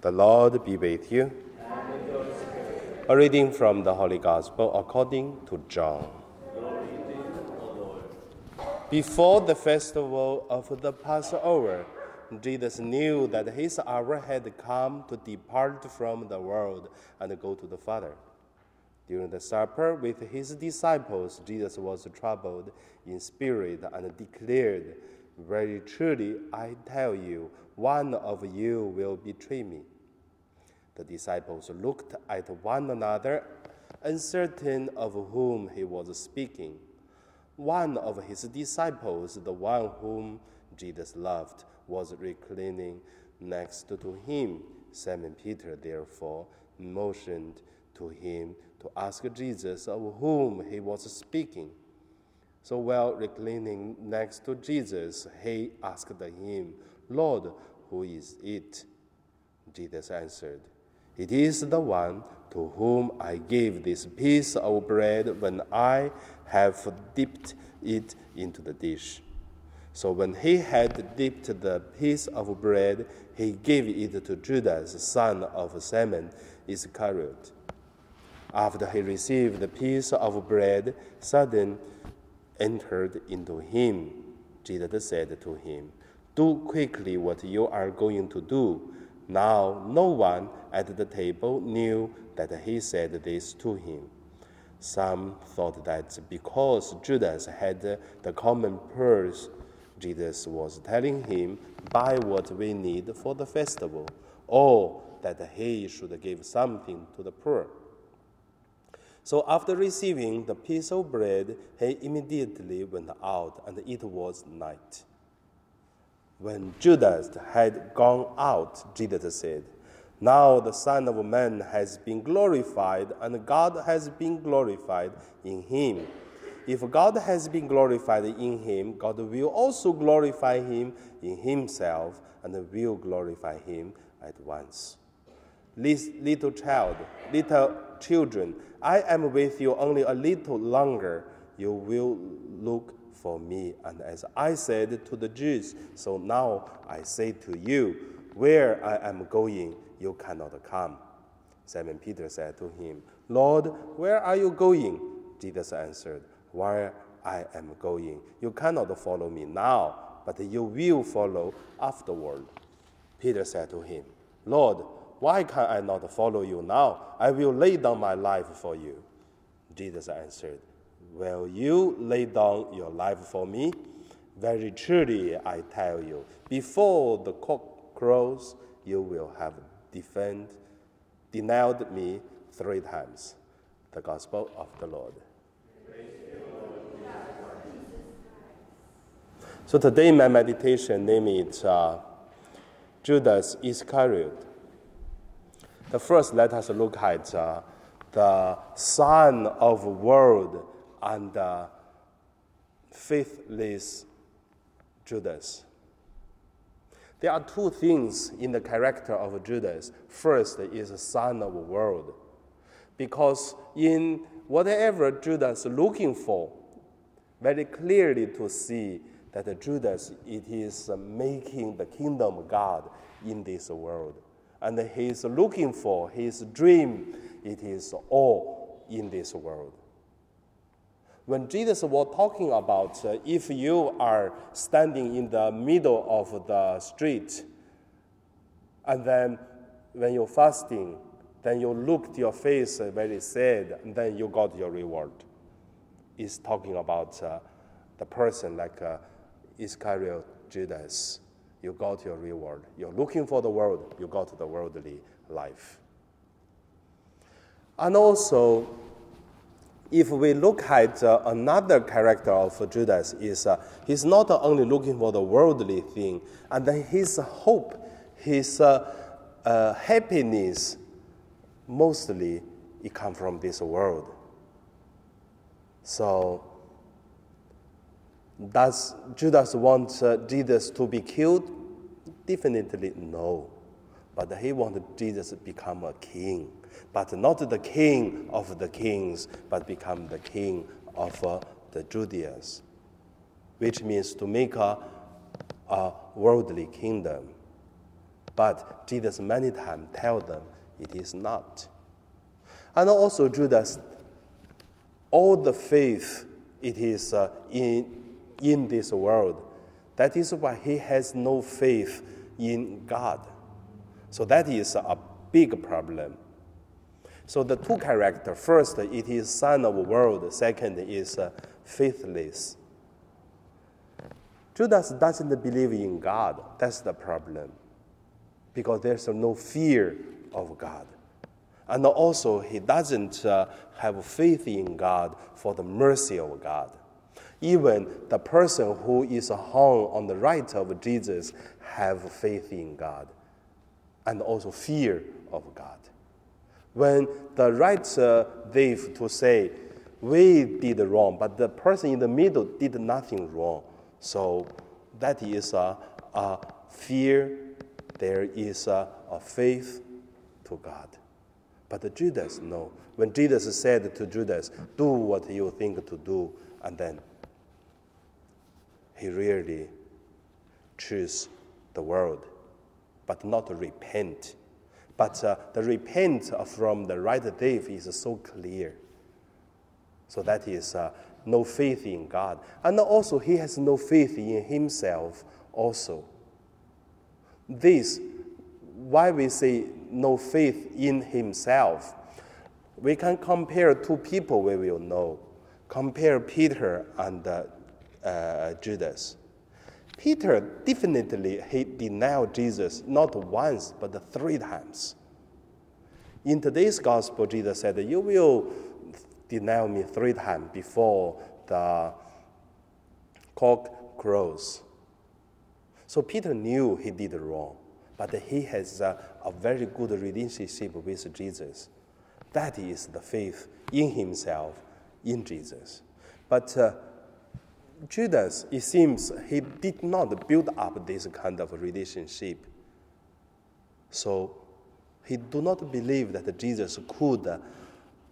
The Lord be with you. A reading from the Holy Gospel according to John. Before the festival of the Passover, Jesus knew that his hour had come to depart from the world and go to the Father. During the supper with his disciples, Jesus was troubled in spirit and declared, Very truly, I tell you, one of you will betray me. The disciples looked at one another, uncertain of whom he was speaking. One of his disciples, the one whom Jesus loved, was reclining next to him. Simon Peter, therefore, motioned to him to ask Jesus of whom he was speaking. So while reclining next to Jesus, he asked him, Lord, who is it? Jesus answered, It is the one to whom I gave this piece of bread when I have dipped it into the dish. So when he had dipped the piece of bread, he gave it to Judas, son of Simon Iscariot. After he received the piece of bread, Satan entered into him. Jesus said to him, do quickly what you are going to do. Now, no one at the table knew that he said this to him. Some thought that because Judas had the common purse, Jesus was telling him, Buy what we need for the festival, or that he should give something to the poor. So after receiving the piece of bread, he immediately went out, and it was night. When Judas had gone out, Jesus said, Now the Son of Man has been glorified, and God has been glorified in him. If God has been glorified in him, God will also glorify him in himself, and will glorify him at once. Little child, little children, I am with you only a little longer. You will look for me. And as I said to the Jews, so now I say to you, where I am going, you cannot come. Simon Peter said to him, Lord, where are you going? Jesus answered, Where I am going. You cannot follow me now, but you will follow afterward. Peter said to him, Lord, why can I not follow you now? I will lay down my life for you. Jesus answered, Will you lay down your life for me? Very truly, I tell you, before the cock crows, you will have defend, denied me three times. The Gospel of the Lord. So today, my meditation name is uh, Judas Iscariot. The first, let us look at uh, the son of world and uh, faithless Judas. There are two things in the character of Judas. First is a son of world, because in whatever Judas is looking for, very clearly to see that Judas it is making the kingdom of God in this world, and he is looking for his dream. It is all in this world when Jesus was talking about uh, if you are standing in the middle of the street, and then when you're fasting, then you looked your face very sad, and then you got your reward. He's talking about uh, the person like uh, Iscariot Judas. You got your reward. You're looking for the world, you got the worldly life. And also, if we look at uh, another character of Judas is uh, he's not only looking for the worldly thing and his hope his uh, uh happiness mostly it comes from this world so does judas want uh, jesus to be killed definitely no but he wanted jesus to become a king but not the king of the kings, but become the king of uh, the Judeans, which means to make a, a worldly kingdom. But Jesus many times tell them it is not. And also Judas, all the faith it is uh, in, in this world. That is why he has no faith in God. So that is a big problem. So the two character, first it is son of world, second is uh, faithless. Judas doesn't believe in God. That's the problem. Because there's no fear of God. And also, he doesn't uh, have faith in God for the mercy of God. Even the person who is hung on the right of Jesus have faith in God and also fear of God. When the right uh, thief to say, we did wrong, but the person in the middle did nothing wrong. So that is a, a fear, there is a, a faith to God. But Judas, no. When Jesus said to Judas, do what you think to do, and then he really choose the world, but not repent. But uh, the repent from the right thief is so clear. So that is uh, no faith in God. And also, he has no faith in himself also. This, why we say no faith in himself, we can compare two people we will know. Compare Peter and uh, uh, Judas. Peter definitely he denied Jesus not once but three times. In today's gospel, Jesus said, "You will deny me three times before the cock crows. So Peter knew he did wrong, but he has a, a very good relationship with Jesus. That is the faith in himself, in Jesus. But uh, Judas, it seems he did not build up this kind of relationship. So he do not believe that Jesus could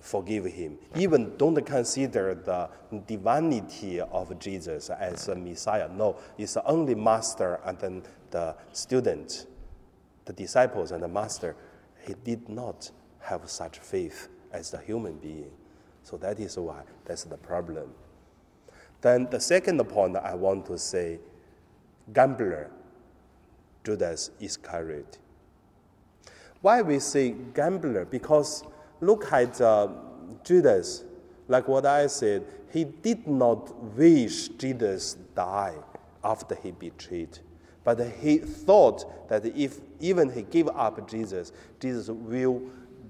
forgive him. Even don't consider the divinity of Jesus as a Messiah. No, it's only master and then the student, the disciples and the master. He did not have such faith as the human being. So that is why that's the problem. Then the second point I want to say, gambler, Judas Iscariot. Why we say gambler? Because look at uh, Judas, like what I said, he did not wish Jesus die after he betrayed. But he thought that if even he gave up Jesus, Jesus will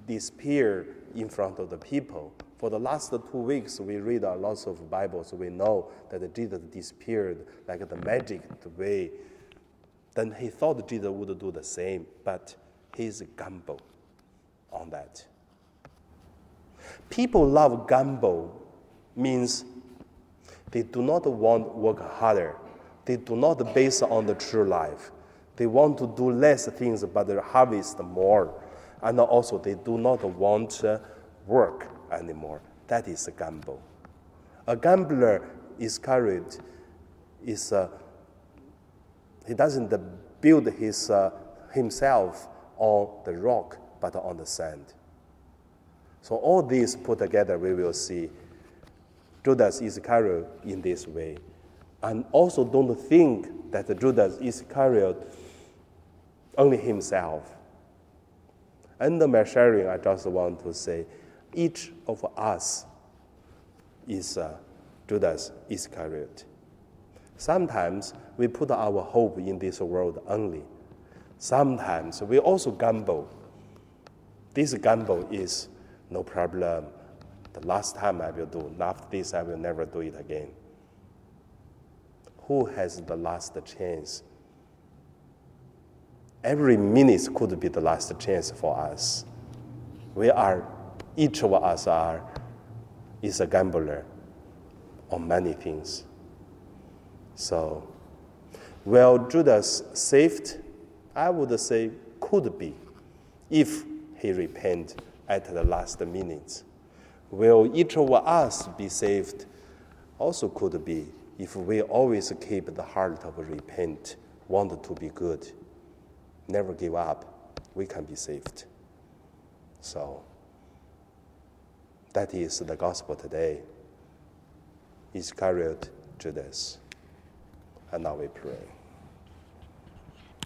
disappear in front of the people. For the last two weeks, we read a lot of Bibles. We know that Jesus disappeared like the magic way. Then he thought Jesus would do the same, but he's gamble on that. People love gamble means they do not want to work harder. They do not base on the true life. They want to do less things but harvest more. And also they do not want to work anymore. That is a gamble. A gambler Iscariot is uh, he doesn't build his, uh, himself on the rock but on the sand. So all these put together, we will see Judas Iscariot in this way. And also don't think that Judas Iscariot only himself. Under my sharing, I just want to say each of us is uh, Judas Iscariot. Sometimes we put our hope in this world only. Sometimes we also gamble. This gamble is no problem. The last time I will do. After this, I will never do it again. Who has the last chance? Every minute could be the last chance for us. We are, each of us are, is a gambler on many things. So, well, Judas saved, I would say could be, if he repent at the last minute. Will each of us be saved? Also could be if we always keep the heart of repent, want to be good. never give up, we can be saved. So, that is the gospel today. Iscariot Judas. And now we pray.